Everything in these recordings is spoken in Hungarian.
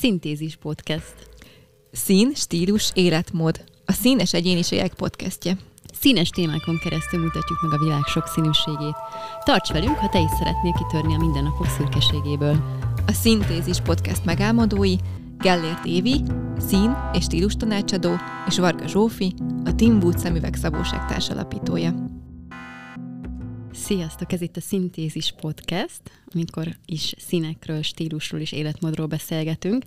Szintézis Podcast. Szín, stílus, életmód. A Színes Egyéniségek podcastje. Színes témákon keresztül mutatjuk meg a világ sokszínűségét. Tarts velünk, ha te is szeretnél kitörni a mindennapok szürkeségéből. A Szintézis podcast megálmodói Gellért Évi, szín- és stílus tanácsadó, és Varga Zsófi, a Tim Wood szemüveg szabóság társalapítója. Sziasztok, ez itt a Szintézis Podcast, amikor is színekről, stílusról és életmódról beszélgetünk,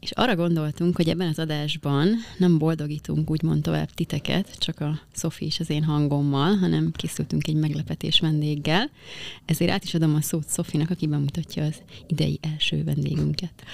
és arra gondoltunk, hogy ebben az adásban nem boldogítunk úgymond tovább titeket, csak a Szofi és az én hangommal, hanem készültünk egy meglepetés vendéggel. Ezért át is adom a szót Szofinak, aki bemutatja az idei első vendégünket.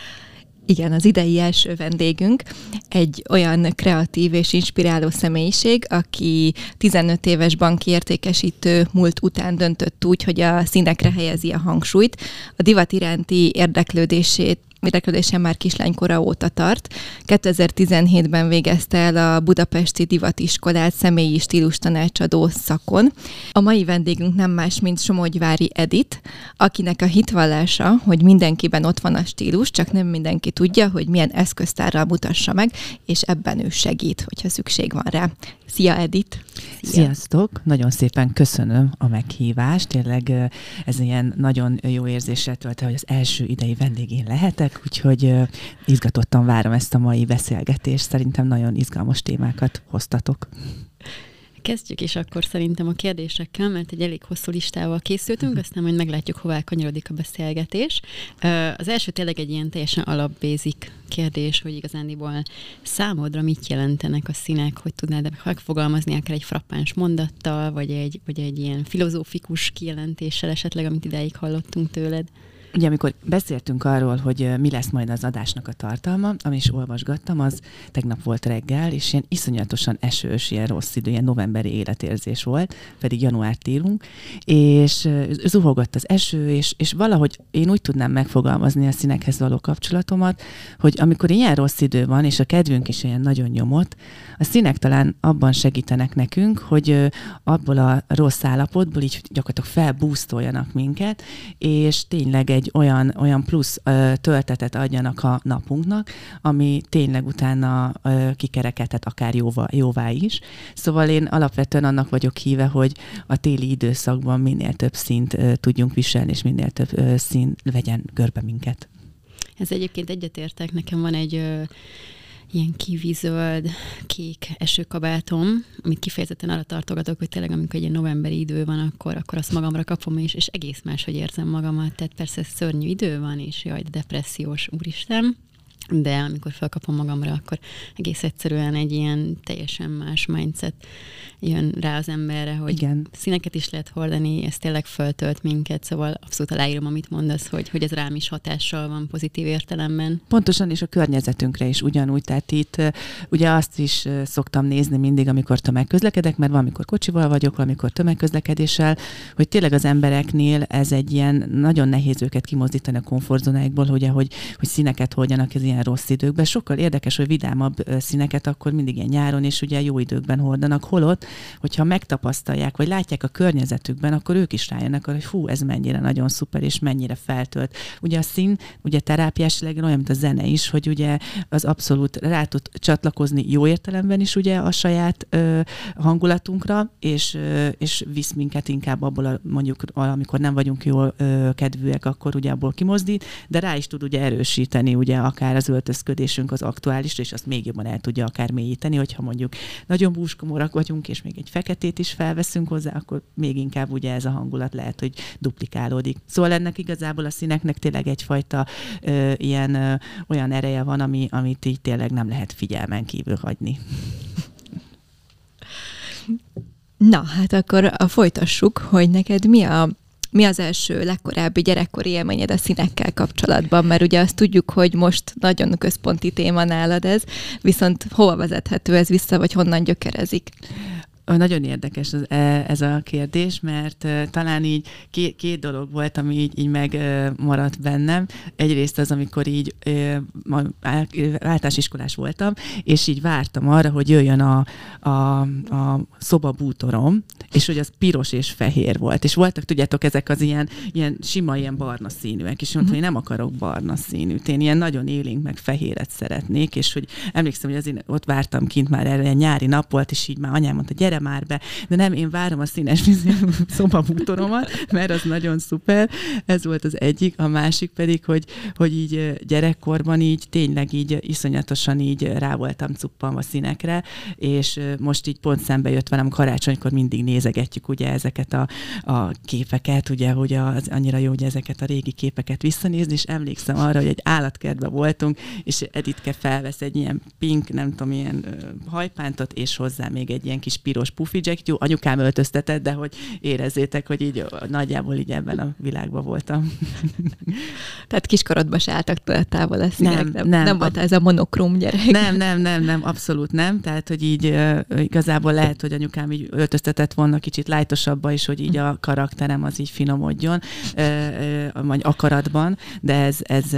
Igen, az idei első vendégünk egy olyan kreatív és inspiráló személyiség, aki 15 éves banki értékesítő múlt után döntött úgy, hogy a színekre helyezi a hangsúlyt. A divat iránti érdeklődését érdeklődésem már kislánykora óta tart. 2017-ben végezte el a Budapesti Divatiskolát személyi stílus tanácsadó szakon. A mai vendégünk nem más, mint Somogyvári Edit, akinek a hitvallása, hogy mindenkiben ott van a stílus, csak nem mindenki tudja, hogy milyen eszköztárral mutassa meg, és ebben ő segít, hogyha szükség van rá. Szia, Edit! Szia. Sziasztok! Nagyon szépen köszönöm a meghívást. Tényleg ez ilyen nagyon jó érzéssel tölt hogy az első idei vendégén lehetek, úgyhogy izgatottan várom ezt a mai beszélgetést. Szerintem nagyon izgalmas témákat hoztatok. Kezdjük is akkor szerintem a kérdésekkel, mert egy elég hosszú listával készültünk, uh-huh. aztán majd meglátjuk, hová kanyarodik a beszélgetés. Az első tényleg egy ilyen teljesen alapbézik kérdés, hogy igazándiból számodra mit jelentenek a színek, hogy tudnád megfogalmazni akár egy frappáns mondattal, vagy egy, vagy egy ilyen filozófikus kijelentéssel esetleg, amit idáig hallottunk tőled. Ugye, amikor beszéltünk arról, hogy mi lesz majd az adásnak a tartalma, ami is olvasgattam, az tegnap volt reggel, és ilyen iszonyatosan esős, ilyen rossz idő, ilyen novemberi életérzés volt, pedig januárt írunk, és zuhogott az eső, és, és valahogy én úgy tudnám megfogalmazni a színekhez való kapcsolatomat, hogy amikor ilyen rossz idő van, és a kedvünk is ilyen nagyon nyomott, a színek talán abban segítenek nekünk, hogy abból a rossz állapotból így gyakorlatilag felbúztoljanak minket, és tényleg egy olyan, olyan plusz ö, töltetet adjanak a napunknak, ami tényleg utána ö, kikerekedhet akár jóva, jóvá is. Szóval én alapvetően annak vagyok híve, hogy a téli időszakban minél több szint ö, tudjunk viselni, és minél több ö, szín vegyen görbe minket. Ez egyébként egyetértek, nekem van egy ö, ilyen kivízöld, kék esőkabátom, amit kifejezetten arra tartogatok, hogy tényleg amikor egy ilyen novemberi idő van, akkor, akkor azt magamra kapom, és, és egész más, hogy érzem magamat. Tehát persze szörnyű idő van, és jaj, depressziós, úristen de amikor felkapom magamra, akkor egész egyszerűen egy ilyen teljesen más mindset jön rá az emberre, hogy Igen. színeket is lehet hordani, ez tényleg föltölt minket, szóval abszolút aláírom, amit mondasz, hogy, hogy ez rám is hatással van pozitív értelemben. Pontosan, és a környezetünkre is ugyanúgy, tehát itt ugye azt is szoktam nézni mindig, amikor tömegközlekedek, mert valamikor kocsival vagyok, valamikor tömegközlekedéssel, hogy tényleg az embereknél ez egy ilyen nagyon nehéz őket kimozdítani a komfortzónáikból, hogy, hogy, hogy színeket hordjanak, ez ilyen rossz időkben. Sokkal érdekes, hogy vidámabb színeket akkor mindig ilyen nyáron és ugye jó időkben hordanak. Holott, hogyha megtapasztalják, vagy látják a környezetükben, akkor ők is rájönnek, hogy hú, ez mennyire nagyon szuper, és mennyire feltölt. Ugye a szín, ugye terápiásileg olyan, mint a zene is, hogy ugye az abszolút rá tud csatlakozni jó értelemben is ugye a saját ö, hangulatunkra, és, ö, és visz minket inkább abból, a, mondjuk amikor nem vagyunk jól ö, kedvűek, akkor ugye abból kimozdít, de rá is tud ugye erősíteni ugye akár az az öltözködésünk az aktuális, és azt még jobban el tudja akár mélyíteni, hogyha mondjuk nagyon búskomorak vagyunk, és még egy feketét is felveszünk hozzá, akkor még inkább ugye ez a hangulat lehet, hogy duplikálódik. Szóval ennek igazából a színeknek tényleg egyfajta ö, ilyen ö, olyan ereje van, ami, amit így tényleg nem lehet figyelmen kívül hagyni. Na, hát akkor folytassuk, hogy neked mi a mi az első legkorábbi gyerekkori élményed a színekkel kapcsolatban? Mert ugye azt tudjuk, hogy most nagyon központi téma nálad ez, viszont hova vezethető ez vissza, vagy honnan gyökerezik? Nagyon érdekes ez, ez a kérdés, mert talán így két, két dolog volt, ami így, így megmaradt bennem. Egyrészt az, amikor így általános voltam, és így vártam arra, hogy jöjjön a, a, a szobabútorom, és hogy az piros és fehér volt. És voltak, tudjátok, ezek az ilyen, ilyen sima, ilyen barna színűek, és mondtam, hogy én nem akarok barna színűt, én ilyen nagyon élénk, meg fehéret szeretnék, és hogy emlékszem, hogy az én ott vártam kint már erre, nyári nap volt, és így már anyám mondta, gyere már be, de nem, én várom a színes szobabútoromat, mert az nagyon szuper. Ez volt az egyik, a másik pedig, hogy, hogy így gyerekkorban így tényleg így iszonyatosan így rá voltam cuppanva színekre, és most így pont szembe jött velem karácsonykor mindig nézegetjük ugye ezeket a, a képeket, ugye, hogy az annyira jó, hogy ezeket a régi képeket visszanézni, és emlékszem arra, hogy egy állatkertben voltunk, és Editke felvesz egy ilyen pink, nem tudom, ilyen hajpántot, és hozzá még egy ilyen kis piros pufi Jó, anyukám öltöztetett, de hogy érezzétek, hogy így nagyjából így ebben a világban voltam. Tehát kiskorodban se álltak távol a színek, nem, nem, nem, nem volt ez a monokrom gyerek. Nem, nem, nem, nem, abszolút nem. Tehát, hogy így uh, igazából lehet, hogy anyukám így öltöztetett volna kicsit lájtosabba is, hogy így a karakterem az így finomodjon, uh, uh, vagy akaratban, de ez, ez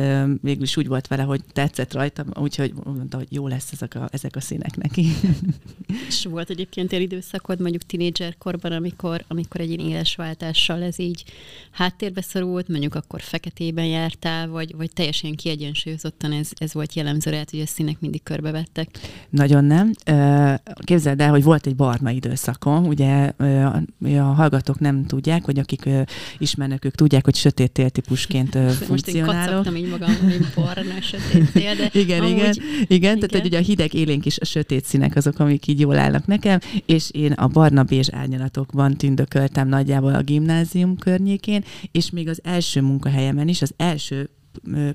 végül is úgy volt vele, hogy tetszett rajtam, úgyhogy mondta, hogy jó lesz ezek a, ezek a színek neki. És volt egyébként ilyen időszakod mondjuk tinédzserkorban, amikor, amikor egy ilyen élesváltással ez így háttérbe szorult, mondjuk akkor feketében jártál, vagy, vagy teljesen kiegyensúlyozottan ez, ez volt jellemző, lehet, hogy a színek mindig körbevettek? Nagyon nem. Képzeld el, hogy volt egy barna időszakom, ugye a hallgatók nem tudják, hogy akik ismernek, ők tudják, hogy sötét téltípusként funkcionálok. Most én így magam, hogy barna, sötét tél, de igen, igen, igen, igen, tehát hogy ugye a hideg élénk is a sötét színek azok, amik így jól állnak nekem, és én a barna bézs árnyalatokban tündököltem nagyjából a gimnázium környékén, és még az első munkahelyemen is, az első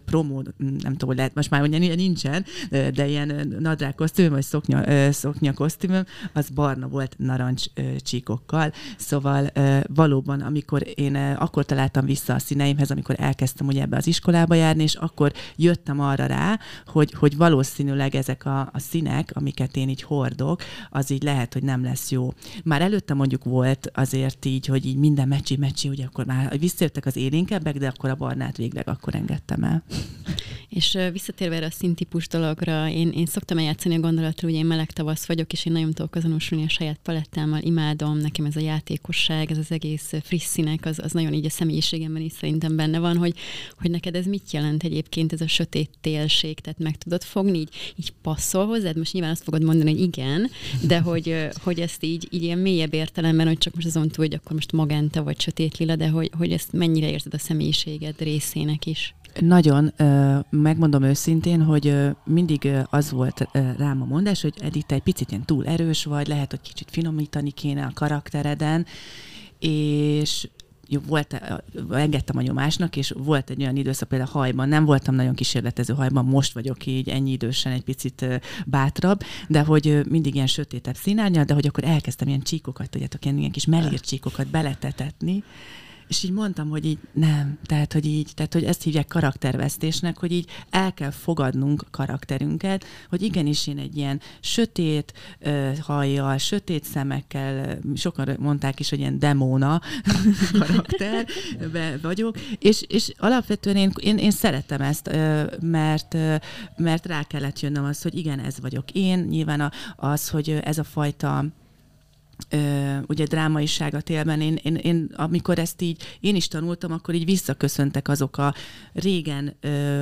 promó, nem tudom, hogy lehet, most már ugye nincsen, de ilyen nadrág kosztüm, vagy szoknya, szoknya kosztümöm, az barna volt narancs csíkokkal. Szóval valóban, amikor én akkor találtam vissza a színeimhez, amikor elkezdtem ugye ebbe az iskolába járni, és akkor jöttem arra rá, hogy, hogy valószínűleg ezek a, a színek, amiket én így hordok, az így lehet, hogy nem lesz jó. Már előtte mondjuk volt azért így, hogy így minden mecsi-mecsi, ugye akkor már visszajöttek az élénkebbek, de akkor a barnát végleg akkor engedtem kezdtem el. És visszatérve erre a színtípus dologra, én, én szoktam eljátszani a gondolatra, hogy én meleg tavasz vagyok, és én nagyon tudok azonosulni a saját palettámmal, imádom, nekem ez a játékosság, ez az egész friss színek, az, az nagyon így a személyiségemben is szerintem benne van, hogy, hogy neked ez mit jelent egyébként ez a sötét télség, tehát meg tudod fogni, így, így passzol hozzád, most nyilván azt fogod mondani, hogy igen, de hogy, hogy ezt így, így ilyen mélyebb értelemben, hogy csak most azon túl, hogy akkor most magenta vagy sötét lila, de hogy, hogy ezt mennyire érzed a személyiséged részének is. Nagyon, megmondom őszintén, hogy mindig az volt rám a mondás, hogy Edith, egy picit ilyen túl erős vagy, lehet, hogy kicsit finomítani kéne a karaktereden, és volt, engedtem a nyomásnak, és volt egy olyan időszak, például hajban, nem voltam nagyon kísérletező hajban, most vagyok így ennyi idősen egy picit bátrabb, de hogy mindig ilyen sötétebb színárnyal, de hogy akkor elkezdtem ilyen csíkokat, tudjátok, ilyen, ilyen kis melércsíkokat beletetetni, és így mondtam, hogy így nem, tehát hogy így, tehát hogy ezt hívják karaktervesztésnek, hogy így el kell fogadnunk karakterünket, hogy igenis én egy ilyen sötét uh, hajjal, sötét szemekkel, sokan mondták is, hogy ilyen demóna karakter vagyok, és, és alapvetően én, én, én szeretem ezt, uh, mert, uh, mert rá kellett jönnöm az, hogy igen, ez vagyok én, nyilván a, az, hogy ez a fajta Ö, ugye drámaiságot élben, én, én, én, amikor ezt így én is tanultam, akkor így visszaköszöntek azok a régen ö,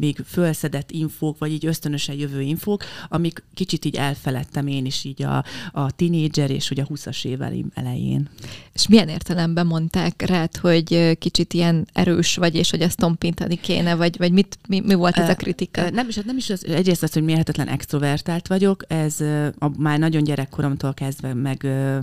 még fölszedett infók, vagy így ösztönösen jövő infók, amik kicsit így elfeledtem én is így a, a tinédzser és ugye a 20-as éveim elején. És milyen értelemben mondták rád, hogy kicsit ilyen erős vagy, és hogy ezt tompintani kéne, vagy, vagy mit, mi, mi volt ez a kritika? Nem is, nem is az, egyrészt az, hogy mérhetetlen extrovertált vagyok, ez a, már nagyon gyerekkoromtól kezdve meg ö,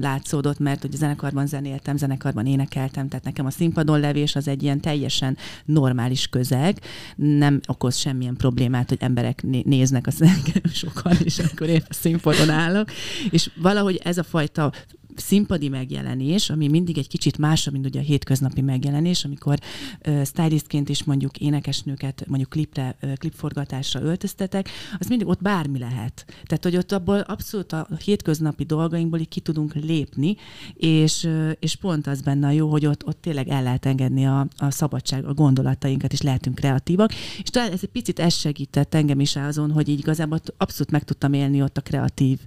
látszódott, mert hogy zenekarban zenéltem, zenekarban énekeltem, tehát nekem a színpadon levés az egy ilyen teljesen normális közeg, nem okoz semmilyen problémát, hogy emberek néznek a sokan, és akkor én a színpadon állok, és valahogy ez a fajta színpadi megjelenés, ami mindig egy kicsit másabb, mint ugye a hétköznapi megjelenés, amikor uh, stylistként is mondjuk énekesnőket mondjuk klipre, uh, klipforgatásra öltöztetek, az mindig ott bármi lehet. Tehát, hogy ott abból abszolút a hétköznapi dolgainkból így ki tudunk lépni, és, uh, és pont az benne a jó, hogy ott, ott tényleg el lehet engedni a, a szabadság, a gondolatainkat, és lehetünk kreatívak. És talán ez egy picit ez segített engem is azon, hogy így igazából abszolút meg tudtam élni ott a kreatív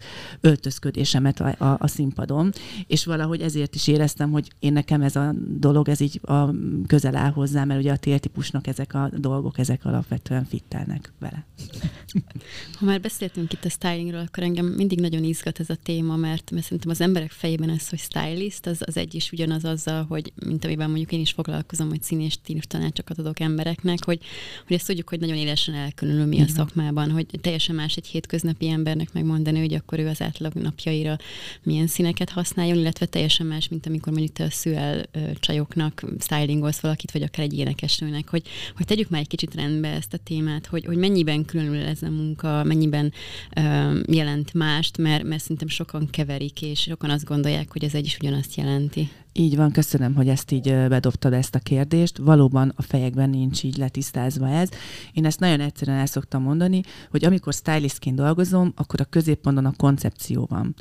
öltözködésemet a, a, a színpadon, és valahogy ezért is éreztem, hogy én nekem ez a dolog, ez így a, közel áll hozzá, mert ugye a téltípusnak ezek a dolgok, ezek alapvetően fittelnek vele. Ha már beszéltünk itt a stylingról, akkor engem mindig nagyon izgat ez a téma, mert, mert szerintem az emberek fejében ez, hogy stylist, az, az egy is ugyanaz azzal, hogy mint amiben mondjuk én is foglalkozom, hogy szín és stílus tanácsokat adok embereknek, hogy, hogy ezt tudjuk, hogy nagyon élesen elkülönül mi a szakmában, hogy teljesen más egy hétköznapi embernek megmondani, hogy akkor ő az átlag napjaira milyen színeket használjon, illetve teljesen más, mint amikor mondjuk te a szüel csajoknak stylingolsz valakit, vagy akár egy énekesnőnek, hogy, hogy tegyük már egy kicsit rendbe ezt a témát, hogy, hogy mennyiben különül ez a munka, mennyiben uh, jelent mást, mert, mert szerintem sokan keverik, és sokan azt gondolják, hogy ez egy is ugyanazt jelenti. Így van, köszönöm, hogy ezt így bedobtad ezt a kérdést. Valóban a fejekben nincs így letisztázva ez. Én ezt nagyon egyszerűen el szoktam mondani, hogy amikor stylistként dolgozom, akkor a középponton a koncepció van.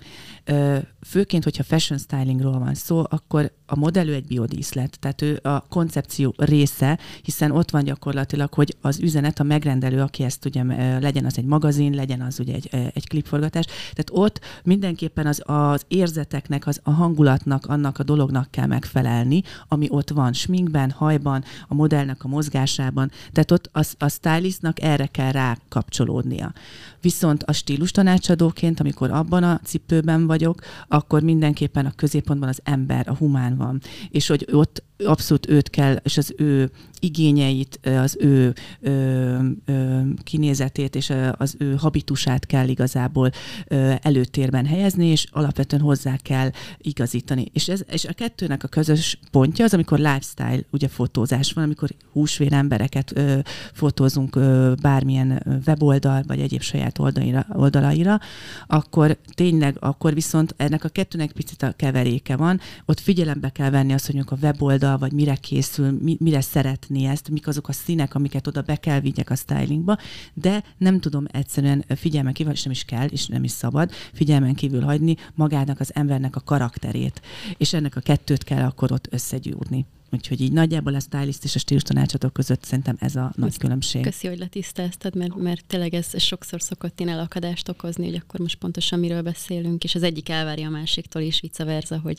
Főként, hogyha fashion stylingról van szó, akkor a modellő egy biodíszlet, tehát ő a koncepció része, hiszen ott van gyakorlatilag, hogy az üzenet, a megrendelő, aki ezt ugye legyen az egy magazin, legyen az ugye egy, egy klipforgatás, tehát ott mindenképpen az, az érzeteknek, az, a hangulatnak, annak a dolognak annak kell megfelelni, ami ott van sminkben, hajban, a modellnek a mozgásában. Tehát ott a, a stylistnak erre kell rá kapcsolódnia. Viszont a stílus tanácsadóként, amikor abban a cipőben vagyok, akkor mindenképpen a középpontban az ember, a humán van. És hogy ott abszolút őt kell, és az ő igényeit, az ő ö, ö, kinézetét és az ő habitusát kell igazából ö, előtérben helyezni, és alapvetően hozzá kell igazítani. És, ez, és a kettőnek a közös pontja az, amikor lifestyle, ugye fotózás van, amikor húsvér embereket ö, fotózunk ö, bármilyen weboldal, vagy egyéb saját oldalira, oldalaira, akkor tényleg, akkor viszont ennek a kettőnek picit a keveréke van, ott figyelembe kell venni azt, hogy a weboldal, vagy mire készül, mi, mire szeretné ezt, mik azok a színek, amiket oda be kell vigyek a stylingba, de nem tudom egyszerűen figyelmen kívül, és nem is kell, és nem is szabad figyelmen kívül hagyni magának az embernek a karakterét. És ennek a kettőt kell akkor ott összegyúrni. Úgyhogy így nagyjából a stylist és a stílus tanácsadók között szerintem ez a nagy különbség. Köszi, hogy letisztáztad, mert, mert tényleg ez, ez sokszor szokott én elakadást okozni, hogy akkor most pontosan miről beszélünk, és az egyik elvárja a másiktól is vice versa, hogy,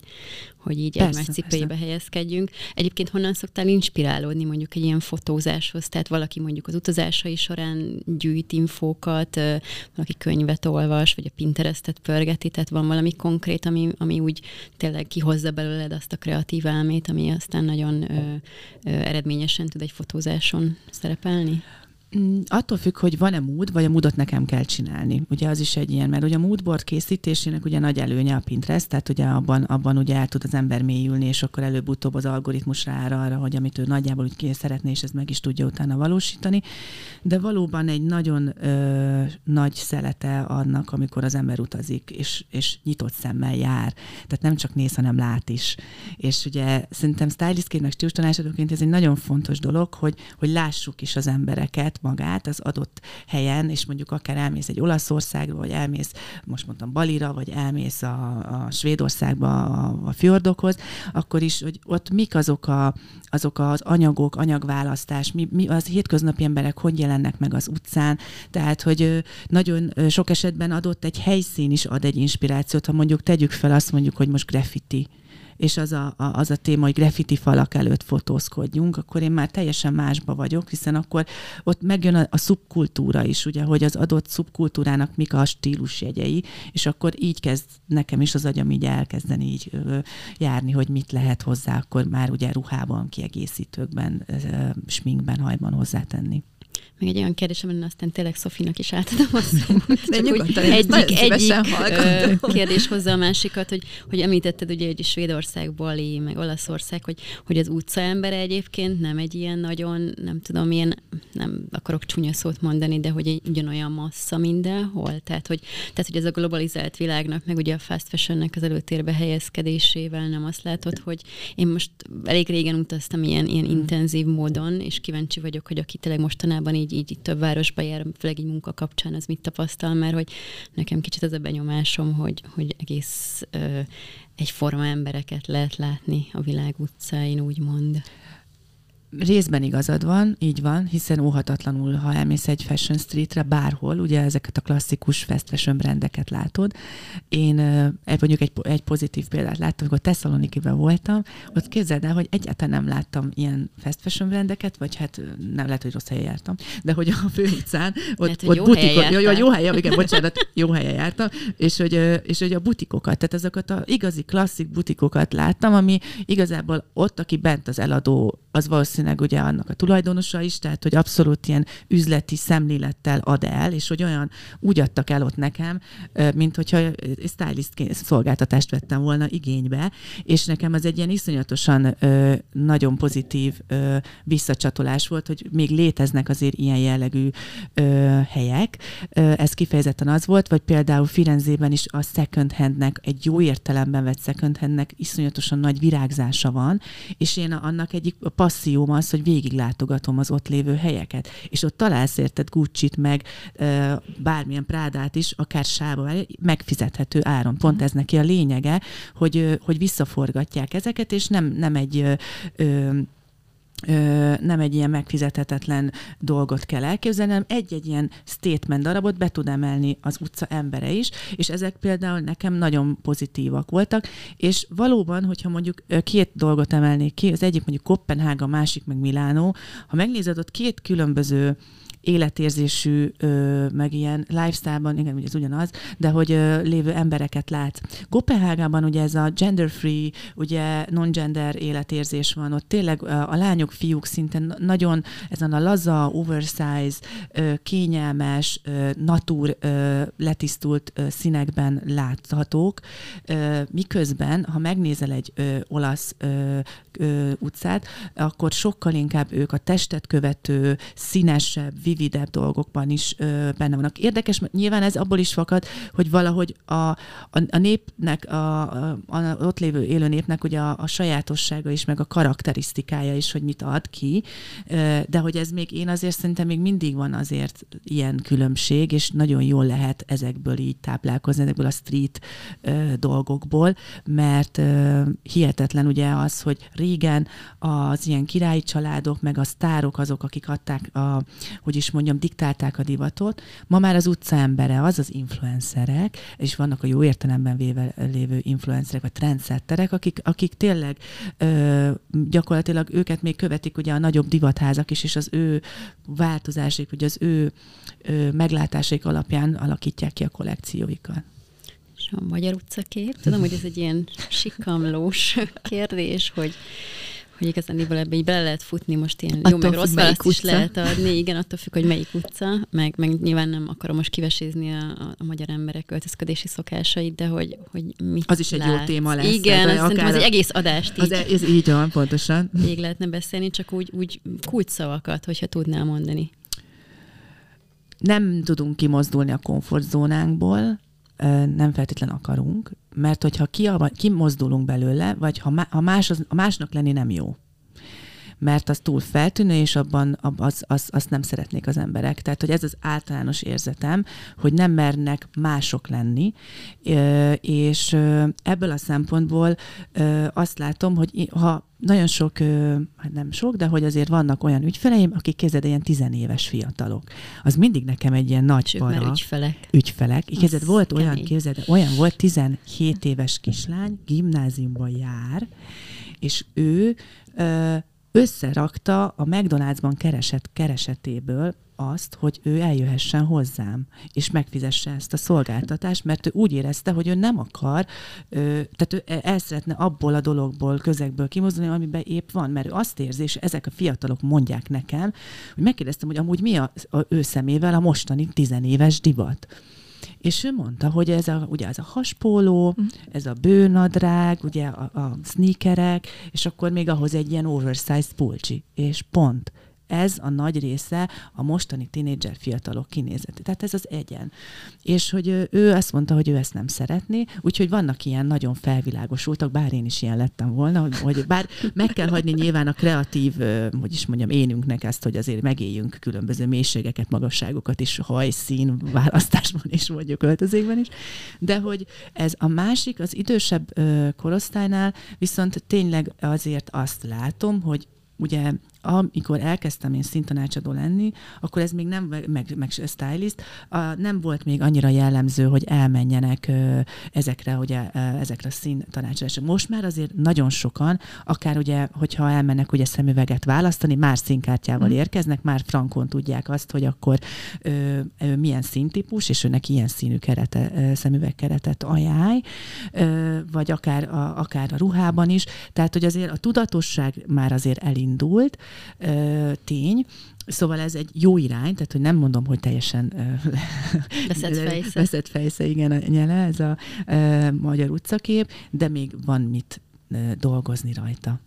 hogy így persze, egymás cipőjébe persze. helyezkedjünk. Egyébként honnan szoktál inspirálódni mondjuk egy ilyen fotózáshoz? Tehát valaki mondjuk az utazásai során gyűjt infókat, valaki könyvet olvas, vagy a Pinterestet pörgeti, tehát van valami konkrét, ami, ami úgy tényleg kihozza belőled azt a kreatív elmét, ami aztán nagyon nagyon ö, ö, eredményesen tud egy fotózáson szerepelni? Mm, attól függ, hogy van-e mód, vagy a módot nekem kell csinálni. Ugye az is egy ilyen, mert ugye a moodboard készítésének ugye nagy előnye a Pinterest, tehát ugye abban, abban ugye el tud az ember mélyülni, és akkor előbb-utóbb az algoritmus rá arra, hogy amit ő nagyjából úgy szeretné, és ez meg is tudja utána valósítani. De valóban egy nagyon ö, nagy szelete annak, amikor az ember utazik, és, és nyitott szemmel jár. Tehát nem csak néz, hanem lát is. És ugye szerintem stylistként, meg stílustanácsadóként ez egy nagyon fontos dolog, hogy, hogy lássuk is az embereket, magát az adott helyen, és mondjuk akár elmész egy Olaszországba, vagy elmész, most mondtam Balira, vagy elmész a, a Svédországba a, a fjordokhoz, akkor is, hogy ott mik azok, a, azok az anyagok, anyagválasztás, mi, mi az hétköznapi emberek hogy jelennek meg az utcán, tehát, hogy nagyon sok esetben adott egy helyszín is ad egy inspirációt, ha mondjuk tegyük fel azt mondjuk, hogy most graffiti és az a, a, az a téma, hogy graffiti falak előtt fotózkodjunk, akkor én már teljesen másba vagyok, hiszen akkor ott megjön a, a szubkultúra is, ugye, hogy az adott szubkultúrának mik a stílusjegyei, és akkor így kezd nekem is az agyam így elkezdeni így ö, járni, hogy mit lehet hozzá, akkor már ugye ruhában, kiegészítőkben, ö, sminkben, hajban hozzátenni. Még egy olyan kérdésem lenne, aztán tényleg Szofinak is átadom a szót. Csak úgy egyik, egyik hallgatom. kérdés hozza a másikat, hogy, hogy említetted ugye, hogy Svédország, Bali, meg Olaszország, hogy, hogy az utcaembere egyébként nem egy ilyen nagyon, nem tudom, ilyen, nem akarok csúnya szót mondani, de hogy egy ugyanolyan massza mindenhol. Tehát hogy, tehát, hogy ez a globalizált világnak, meg ugye a fast fashionnek az előtérbe helyezkedésével nem azt látod, hogy én most elég régen utaztam ilyen, ilyen intenzív módon, és kíváncsi vagyok, hogy aki tényleg mostanában így, így, így több városba jár, főleg így munka kapcsán, az mit tapasztal, mert hogy nekem kicsit az a benyomásom, hogy, hogy egész ö, egyforma embereket lehet látni a világ utcáin, úgymond. Részben igazad van, így van, hiszen óhatatlanul, ha elmész egy fashion streetre, bárhol, ugye ezeket a klasszikus fast fashion brandeket látod. Én mondjuk egy, egy pozitív példát láttam, amikor Tesszalonikiben voltam, ott képzeld el, hogy egyáltalán nem láttam ilyen fast fashion brandeket, vagy hát nem lehet, hogy rossz helyen jártam, de hogy a főutcán ott, Lehet, hogy ott jó butikok, jó, jó, jó helyen, igen, bocsánat, jó helyen jártam, és hogy, és hogy a butikokat, tehát azokat a igazi klasszik butikokat láttam, ami igazából ott, aki bent az eladó, az valószínűleg ugye annak a tulajdonosa is, tehát hogy abszolút ilyen üzleti szemlélettel ad el, és hogy olyan úgy adtak el ott nekem, mint hogyha stylist szolgáltatást vettem volna igénybe, és nekem az egy ilyen iszonyatosan nagyon pozitív visszacsatolás volt, hogy még léteznek azért ilyen jellegű helyek. Ez kifejezetten az volt, vagy például Firenzében is a second handnek, egy jó értelemben vett second handnek iszonyatosan nagy virágzása van, és én annak egyik passzióm az, hogy végiglátogatom az ott lévő helyeket, és ott találsz érted Gucci-t, meg bármilyen Prádát is, akár sába, megfizethető áron. Pont ez neki a lényege, hogy, hogy visszaforgatják ezeket, és nem, nem egy ö, Ö, nem egy ilyen megfizethetetlen dolgot kell elképzelni, hanem egy-egy ilyen statement darabot be tud emelni az utca embere is, és ezek például nekem nagyon pozitívak voltak, és valóban, hogyha mondjuk két dolgot emelnék ki, az egyik mondjuk Kopenhága, a másik meg Milánó, ha megnézed, ott két különböző életérzésű, meg ilyen lifestyle-ban, igen, ugye ez ugyanaz, de hogy lévő embereket látsz. Kopenhágában ugye ez a gender-free, ugye non-gender életérzés van, ott tényleg a lányok, fiúk szinten nagyon ezen a laza, oversize, kényelmes, natur letisztult színekben láthatók, miközben, ha megnézel egy olasz utcát, akkor sokkal inkább ők a testet követő, színesebb, vividebb dolgokban is benne vannak. Érdekes, mert nyilván ez abból is fakad, hogy valahogy a, a, a népnek, a, a, a ott lévő élő népnek ugye a, a sajátossága is, meg a karakterisztikája is, hogy mit ad ki, de hogy ez még, én azért szerintem még mindig van azért ilyen különbség, és nagyon jól lehet ezekből így táplálkozni, ezekből a street dolgokból, mert hihetetlen ugye az, hogy régen az ilyen királyi családok, meg a sztárok azok, akik adták a, hogy is mondjam, diktálták a divatot. Ma már az utca embere az az influencerek, és vannak a jó értelemben véve lévő influencerek, vagy trendsetterek, akik, akik tényleg ö, gyakorlatilag őket még követik ugye a nagyobb divatházak is, és az ő változásék, vagy az ő ö, meglátásék alapján alakítják ki a kollekcióikat. És a magyar utcakép, tudom, hogy ez egy ilyen sikamlós kérdés, hogy hogy igazán ebbe így bele lehet futni, most ilyen Attól jó, meg rossz választ is lehet adni, igen, attól függ, hogy melyik utca, meg, meg nyilván nem akarom most kivesézni a, a, a magyar emberek költözködési szokásait, de hogy, hogy mit Az is egy jó látsz. téma lesz, Igen, tehát azt az egy egész adást Az, így e- ez így van, pontosan. végig lehetne beszélni, csak úgy, úgy kulcsszavakat, hogyha tudnál mondani. nem tudunk kimozdulni a komfortzónánkból, nem feltétlenül akarunk, mert hogyha kiaba- kimozdulunk belőle, vagy ha, ha más, az, a másnak lenni nem jó. Mert az túl feltűnő, és abban ab- az, az, azt nem szeretnék az emberek. Tehát, hogy ez az általános érzetem, hogy nem mernek mások lenni, és ebből a szempontból azt látom, hogy ha nagyon sok, hát nem sok, de hogy azért vannak olyan ügyfeleim, akik képzeld, ilyen tizenéves fiatalok. Az mindig nekem egy ilyen nagy már para ügyfelek. ügyfelek. Képzeld, Az volt olyan, kemény. képzeld, olyan volt 17 éves kislány, gimnáziumba jár, és ő ö, összerakta a McDonald'sban keresett keresetéből azt, hogy ő eljöhessen hozzám, és megfizesse ezt a szolgáltatást, mert ő úgy érezte, hogy ő nem akar, tehát ő el szeretne abból a dologból, közegből kimozdulni, amiben épp van, mert ő azt érzi, és ezek a fiatalok mondják nekem, hogy megkérdeztem, hogy amúgy mi a, a ő szemével a mostani tizenéves divat. És ő mondta, hogy ez a, ugye ez a haspóló, mm. ez a bőnadrág, ugye a, a sneakerek, és akkor még ahhoz egy ilyen oversized pulcsi, és pont ez a nagy része a mostani tinédzser fiatalok kinézete. Tehát ez az egyen. És hogy ő azt mondta, hogy ő ezt nem szeretné, úgyhogy vannak ilyen nagyon felvilágosultak, bár én is ilyen lettem volna, hogy bár meg kell hagyni nyilván a kreatív, hogy is mondjam, énünknek ezt, hogy azért megéljünk különböző mélységeket, magasságokat is, hajszín választásban is, mondjuk öltözékben is, de hogy ez a másik, az idősebb korosztálynál viszont tényleg azért azt látom, hogy ugye amikor elkezdtem én szintanácsadó lenni, akkor ez még nem, meg, meg stylist, a, nem volt még annyira jellemző, hogy elmenjenek ö, ezekre, ugye, ö, ezekre a színtanácsadásra. Most már azért nagyon sokan, akár ugye, hogyha elmennek ugye szemüveget választani, már színkártyával mm. érkeznek, már frankon tudják azt, hogy akkor ö, ö, milyen színtípus, és őnek ilyen színű kerete, ö, szemüvegkeretet ajánl, ö, vagy akár a, akár a ruhában is. Tehát, hogy azért a tudatosság már azért elindult, ö, tény. Szóval ez egy jó irány, tehát hogy nem mondom, hogy teljesen veszett fejsze. veszett fejsze, igen, a nyele, ez a ö, magyar utcakép, de még van mit dolgozni rajta.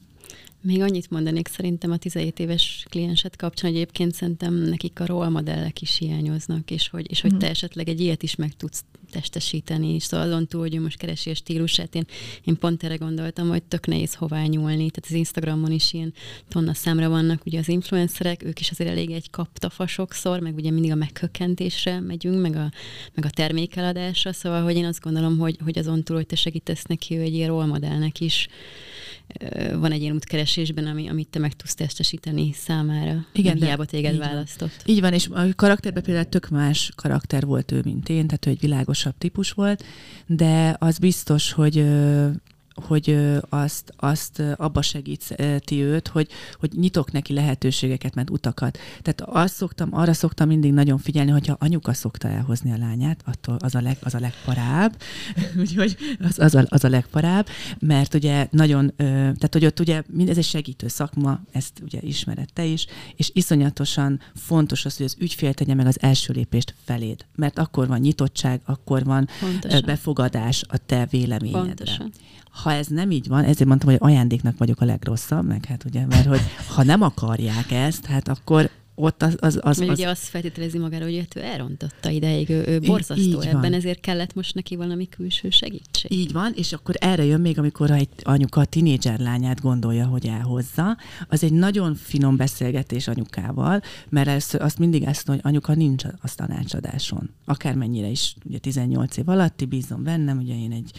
Még annyit mondanék szerintem a 17 éves klienset kapcsán, hogy egyébként szerintem nekik a rollmodellek is hiányoznak, és hogy, és hogy mhm. te esetleg egy ilyet is meg tudsz testesíteni, és szóval azon túl, hogy ő most keresi a stílusát, én, én pont erre gondoltam, hogy tök nehéz hová nyúlni, tehát az Instagramon is ilyen tonna számra vannak ugye az influencerek, ők is azért elég egy kaptafa sokszor, meg ugye mindig a meghökkentésre megyünk, meg a, meg a termékeladásra, szóval hogy én azt gondolom, hogy, hogy azon túl, hogy te segítesz neki, ő egy ilyen rollmodellnek is van egy ilyen útkeresésben, ami, amit te meg tudsz testesíteni számára. Igen, de hiába téged így választott. Van. Így van, és a karakterben például tök más karakter volt ő, mint én, tehát ő egy világosabb típus volt, de az biztos, hogy hogy azt, azt abba segíti őt, hogy, hogy nyitok neki lehetőségeket, mert utakat. Tehát azt szoktam, arra szoktam mindig nagyon figyelni, hogyha anyuka szokta elhozni a lányát, attól az a, leg, az a legparább, úgyhogy az, az, a, az a legparább, mert ugye nagyon, tehát hogy ott ugye ez egy segítő szakma, ezt ugye ismered te is, és iszonyatosan fontos az, hogy az ügyfél tegye meg az első lépést feléd, mert akkor van nyitottság, akkor van Pontosan. befogadás a te véleményedre. Pontosan ha ez nem így van, ezért mondtam, hogy ajándéknak vagyok a legrosszabb, meg hát ugye, mert hogy ha nem akarják ezt, hát akkor ott az... az, az, az ugye azt feltételezi magára, hogy ő elrontotta ideig, ő, ő borzasztó ebben, van. ezért kellett most neki valami külső segítség. Így van, és akkor erre jön még, amikor egy anyuka a tinédzser lányát gondolja, hogy elhozza, az egy nagyon finom beszélgetés anyukával, mert ezt, azt mindig ezt mondja, hogy anyuka nincs a tanácsadáson. Akármennyire is, ugye 18 év alatti, bízom bennem, ugye én egy,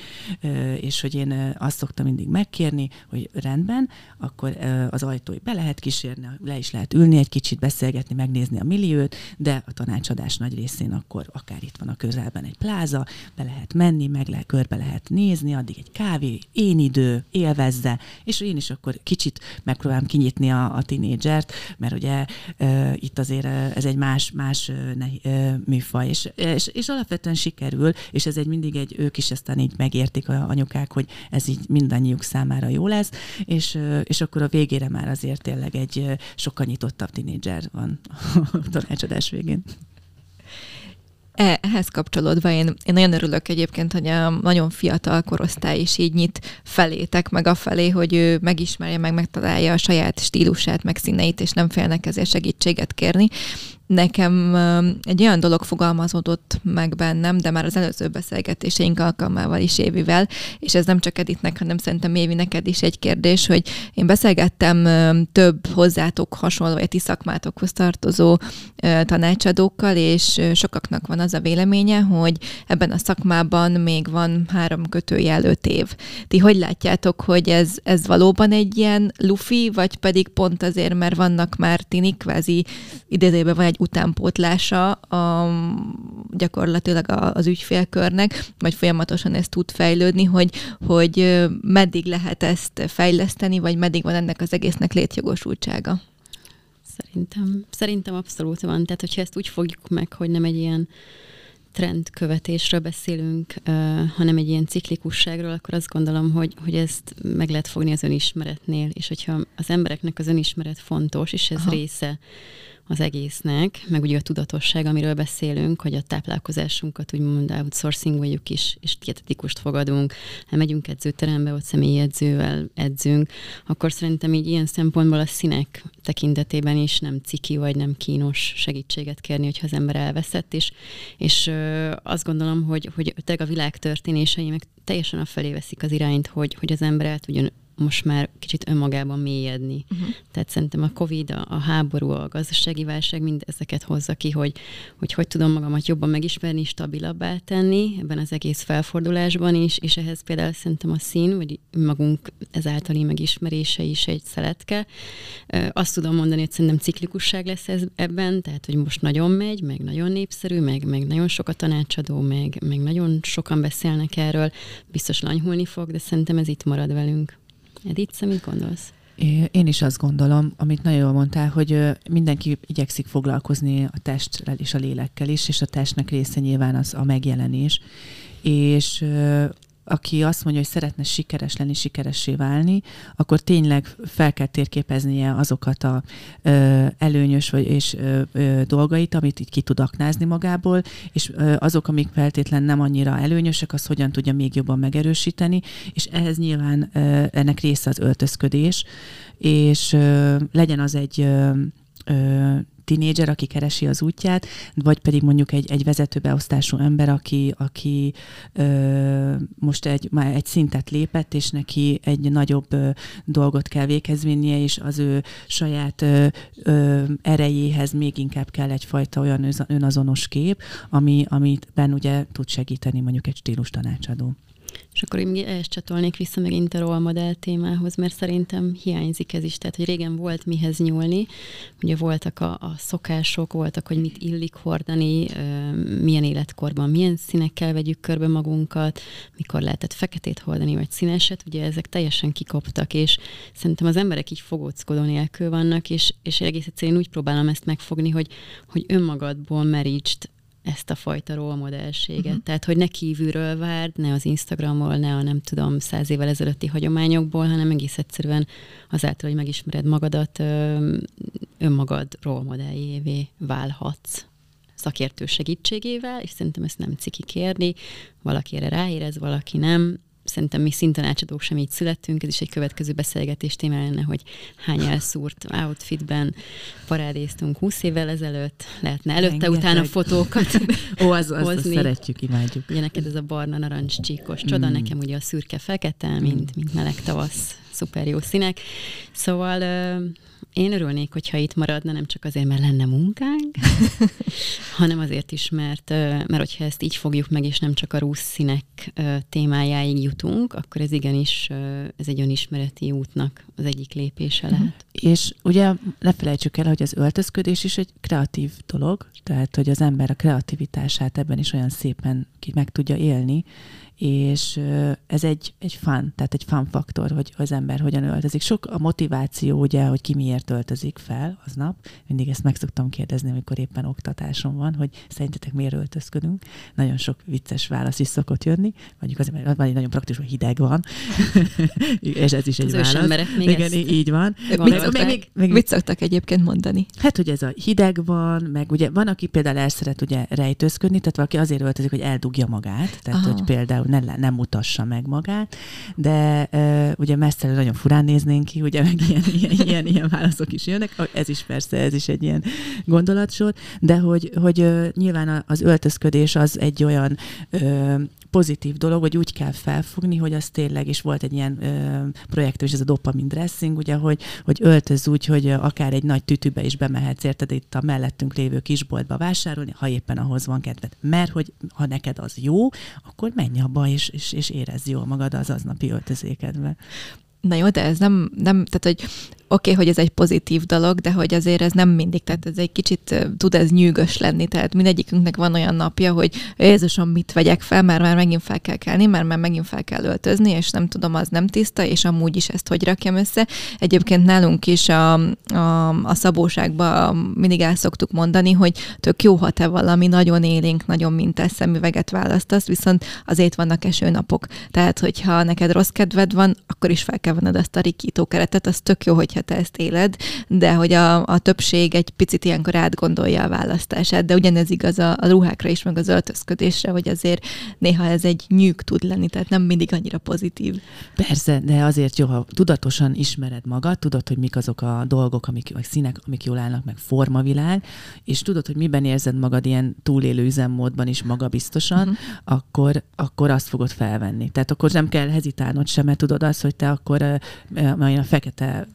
és hogy én azt szoktam mindig megkérni, hogy rendben, akkor az ajtói be lehet kísérni, le is lehet ülni egy kicsit, beszélni, beszélgetni, megnézni a milliót, de a tanácsadás nagy részén akkor akár itt van a közelben egy pláza, be lehet menni, meg lehet, körbe lehet nézni, addig egy kávé, én idő, élvezze, és én is akkor kicsit megpróbálom kinyitni a, a tinédzsert, mert ugye e, itt azért ez egy más, más ne, e, műfaj, és, és, és alapvetően sikerül, és ez egy mindig egy, ők is aztán így megértik a anyukák, hogy ez így mindannyiuk számára jó lesz, és, és akkor a végére már azért tényleg egy sokkal nyitottabb tinédzser van a tanácsadás végén. E, ehhez kapcsolódva én, én nagyon örülök egyébként, hogy a nagyon fiatal korosztály is így nyit felétek, meg a felé, hogy ő megismerje, meg megtalálja a saját stílusát, meg színeit, és nem félnek ezért segítséget kérni nekem egy olyan dolog fogalmazódott meg bennem, de már az előző beszélgetéseink alkalmával is Évivel, és ez nem csak Editnek, hanem szerintem Évi neked is egy kérdés, hogy én beszélgettem több hozzátok hasonló, vagy ti szakmátokhoz tartozó tanácsadókkal, és sokaknak van az a véleménye, hogy ebben a szakmában még van három kötőjel öt év. Ti hogy látjátok, hogy ez, ez valóban egy ilyen lufi, vagy pedig pont azért, mert vannak már tinik, kvázi idézőben van egy egy utánpótlása a, gyakorlatilag az ügyfélkörnek, vagy folyamatosan ez tud fejlődni, hogy, hogy meddig lehet ezt fejleszteni, vagy meddig van ennek az egésznek létjogosultsága? Szerintem, szerintem abszolút van. Tehát, hogyha ezt úgy fogjuk meg, hogy nem egy ilyen trendkövetésről beszélünk, uh, hanem egy ilyen ciklikusságról, akkor azt gondolom, hogy, hogy ezt meg lehet fogni az önismeretnél, és hogyha az embereknek az önismeret fontos, és ez Aha. része az egésznek, meg ugye a tudatosság, amiről beszélünk, hogy a táplálkozásunkat úgymond outsourcingoljuk is, és dietetikust fogadunk, ha megyünk edzőterembe, ott személyi edzővel edzünk, akkor szerintem így ilyen szempontból a színek tekintetében is nem ciki vagy nem kínos segítséget kérni, hogyha az ember elveszett, és, és azt gondolom, hogy, hogy a világ történései meg teljesen afelé veszik az irányt, hogy, hogy az ember el tudjon most már kicsit önmagában mélyedni. Uh-huh. Tehát szerintem a Covid, a, a háború, a gazdasági válság mind ezeket hozza ki, hogy, hogy hogy tudom magamat jobban megismerni, stabilabbá tenni ebben az egész felfordulásban is, és ehhez például szerintem a szín, vagy magunk ezáltali megismerése is egy szeletke. Azt tudom mondani, hogy szerintem ciklikusság lesz ez ebben, tehát hogy most nagyon megy, meg nagyon népszerű, meg, meg nagyon sok a tanácsadó, meg, meg nagyon sokan beszélnek erről, biztos lanyhulni fog, de szerintem ez itt marad velünk. Edith, mit gondolsz? Én is azt gondolom, amit nagyon jól mondtál, hogy mindenki igyekszik foglalkozni a testtel és a lélekkel is, és a testnek része nyilván az a megjelenés. És aki azt mondja, hogy szeretne sikeres lenni, sikeressé válni, akkor tényleg fel kell térképeznie azokat a ö, előnyös vagy, és ö, ö, dolgait, amit így ki tud aknázni magából, és ö, azok, amik feltétlen nem annyira előnyösek, az hogyan tudja még jobban megerősíteni, és ehhez nyilván ö, ennek része az öltözködés, és ö, legyen az egy ö, ö, tinédzser, aki keresi az útját, vagy pedig mondjuk egy, egy vezetőbeosztású ember, aki, aki ö, most egy, már egy szintet lépett, és neki egy nagyobb ö, dolgot kell véghez vinnie, és az ő saját ö, ö, erejéhez még inkább kell egyfajta olyan önazonos kép, ami, amit ben ugye tud segíteni mondjuk egy stílus tanácsadó. És akkor én ehhez csatolnék vissza megint a role model témához, mert szerintem hiányzik ez is. Tehát, hogy régen volt mihez nyúlni, ugye voltak a, a szokások, voltak, hogy mit illik hordani, milyen életkorban, milyen színekkel vegyük körbe magunkat, mikor lehetett feketét hordani, vagy színeset, ugye ezek teljesen kikoptak, és szerintem az emberek így fogóckodó nélkül vannak, és, és egész egyszerűen úgy próbálom ezt megfogni, hogy, hogy önmagadból merítsd ezt a fajta rolmodellséget. Uh-huh. Tehát, hogy ne kívülről várd, ne az Instagramról, ne a nem tudom, száz évvel ezelőtti hagyományokból, hanem egész egyszerűen azáltal, hogy megismered magadat, önmagad rolmodelljévé válhatsz szakértő segítségével, és szerintem ezt nem ciki kérni, valaki erre ráérez, valaki nem, szerintem mi szintanácsadók sem így születtünk, ez is egy következő beszélgetés téma lenne, hogy hány elszúrt outfitben parádéztunk 20 évvel ezelőtt, lehetne előtte-utána fotókat Ó, az, az, hozni. Az szeretjük, imádjuk. Ugye neked ez a barna, narancs, csíkos csoda, mm. nekem ugye a szürke-fekete, mint, mint meleg tavasz, szuper jó színek. Szóval én örülnék, hogyha itt maradna, nem csak azért, mert lenne munkánk, hanem azért is, mert, mert hogyha ezt így fogjuk meg, és nem csak a rúsz színek témájáig jutunk, akkor ez igenis ez egy önismereti útnak az egyik lépése lehet. Uh-huh. És ugye ne felejtsük el, hogy az öltözködés is egy kreatív dolog, tehát hogy az ember a kreativitását ebben is olyan szépen ki meg tudja élni, és ez egy, egy fun, tehát egy fun faktor, hogy az ember hogyan öltözik. Sok a motiváció, ugye, hogy ki miért öltözik fel aznap. Mindig ezt meg szoktam kérdezni, amikor éppen oktatásom van, hogy szerintetek miért öltözködünk. Nagyon sok vicces válasz is szokott jönni. Mondjuk azért, mert van egy nagyon praktikus, hogy hideg van. és ez is egy az válasz. Még Igen, ezt így van. Mit, még, még, még, mit szoktak egyébként mondani? Hát, hogy ez a hideg van, meg ugye van, aki például el szeret ugye rejtőzködni, tehát valaki azért öltözik, hogy eldugja magát. Tehát, Aha. hogy például ne, nem mutassa meg magát, de uh, ugye messze nagyon furán néznénk ki, ugye meg ilyen, ilyen, ilyen, ilyen válaszok is jönnek, ez is persze, ez is egy ilyen gondolatsor, de hogy, hogy uh, nyilván az öltözködés az egy olyan uh, pozitív dolog, hogy úgy kell felfogni, hogy az tényleg, és volt egy ilyen ö, projekt, és ez a dopamin dressing, ugye, hogy, hogy öltöz úgy, hogy akár egy nagy tütűbe is bemehetsz, érted, itt a mellettünk lévő kisboltba vásárolni, ha éppen ahhoz van kedved. Mert hogy ha neked az jó, akkor menj abba, és, és, és érezd jól magad az aznapi öltözékedbe. Na jó, de ez nem, nem tehát hogy okay, hogy ez egy pozitív dolog, de hogy azért ez nem mindig, tehát ez egy kicsit tud ez nyűgös lenni, tehát mindegyikünknek van olyan napja, hogy Jézusom, mit vegyek fel, mert már megint fel kell kelni, mert már megint fel kell öltözni, és nem tudom, az nem tiszta, és amúgy is ezt hogy rakjam össze. Egyébként nálunk is a, a, a szabóságban mindig el szoktuk mondani, hogy tök jó, ha te valami nagyon élénk, nagyon mintás szemüveget választasz, viszont azért vannak esőnapok. Tehát, hogyha neked rossz kedved van, akkor is fel kell venned azt a rikító keretet, az tök jó, hogyha te ezt éled, de hogy a, a többség egy picit ilyenkor átgondolja a választását, de ugyanez igaz a, a ruhákra is, meg az öltözködésre, hogy azért néha ez egy nyűg tud lenni, tehát nem mindig annyira pozitív. Persze, de azért jó, ha tudatosan ismered magad, tudod, hogy mik azok a dolgok, amik, vagy színek, amik jól állnak, meg formavilág, és tudod, hogy miben érzed magad ilyen túlélő üzemmódban is magabiztosan, uh-huh. akkor, akkor azt fogod felvenni. Tehát akkor nem kell hezitálnod sem, mert tudod azt, hogy te akkor uh, a fekete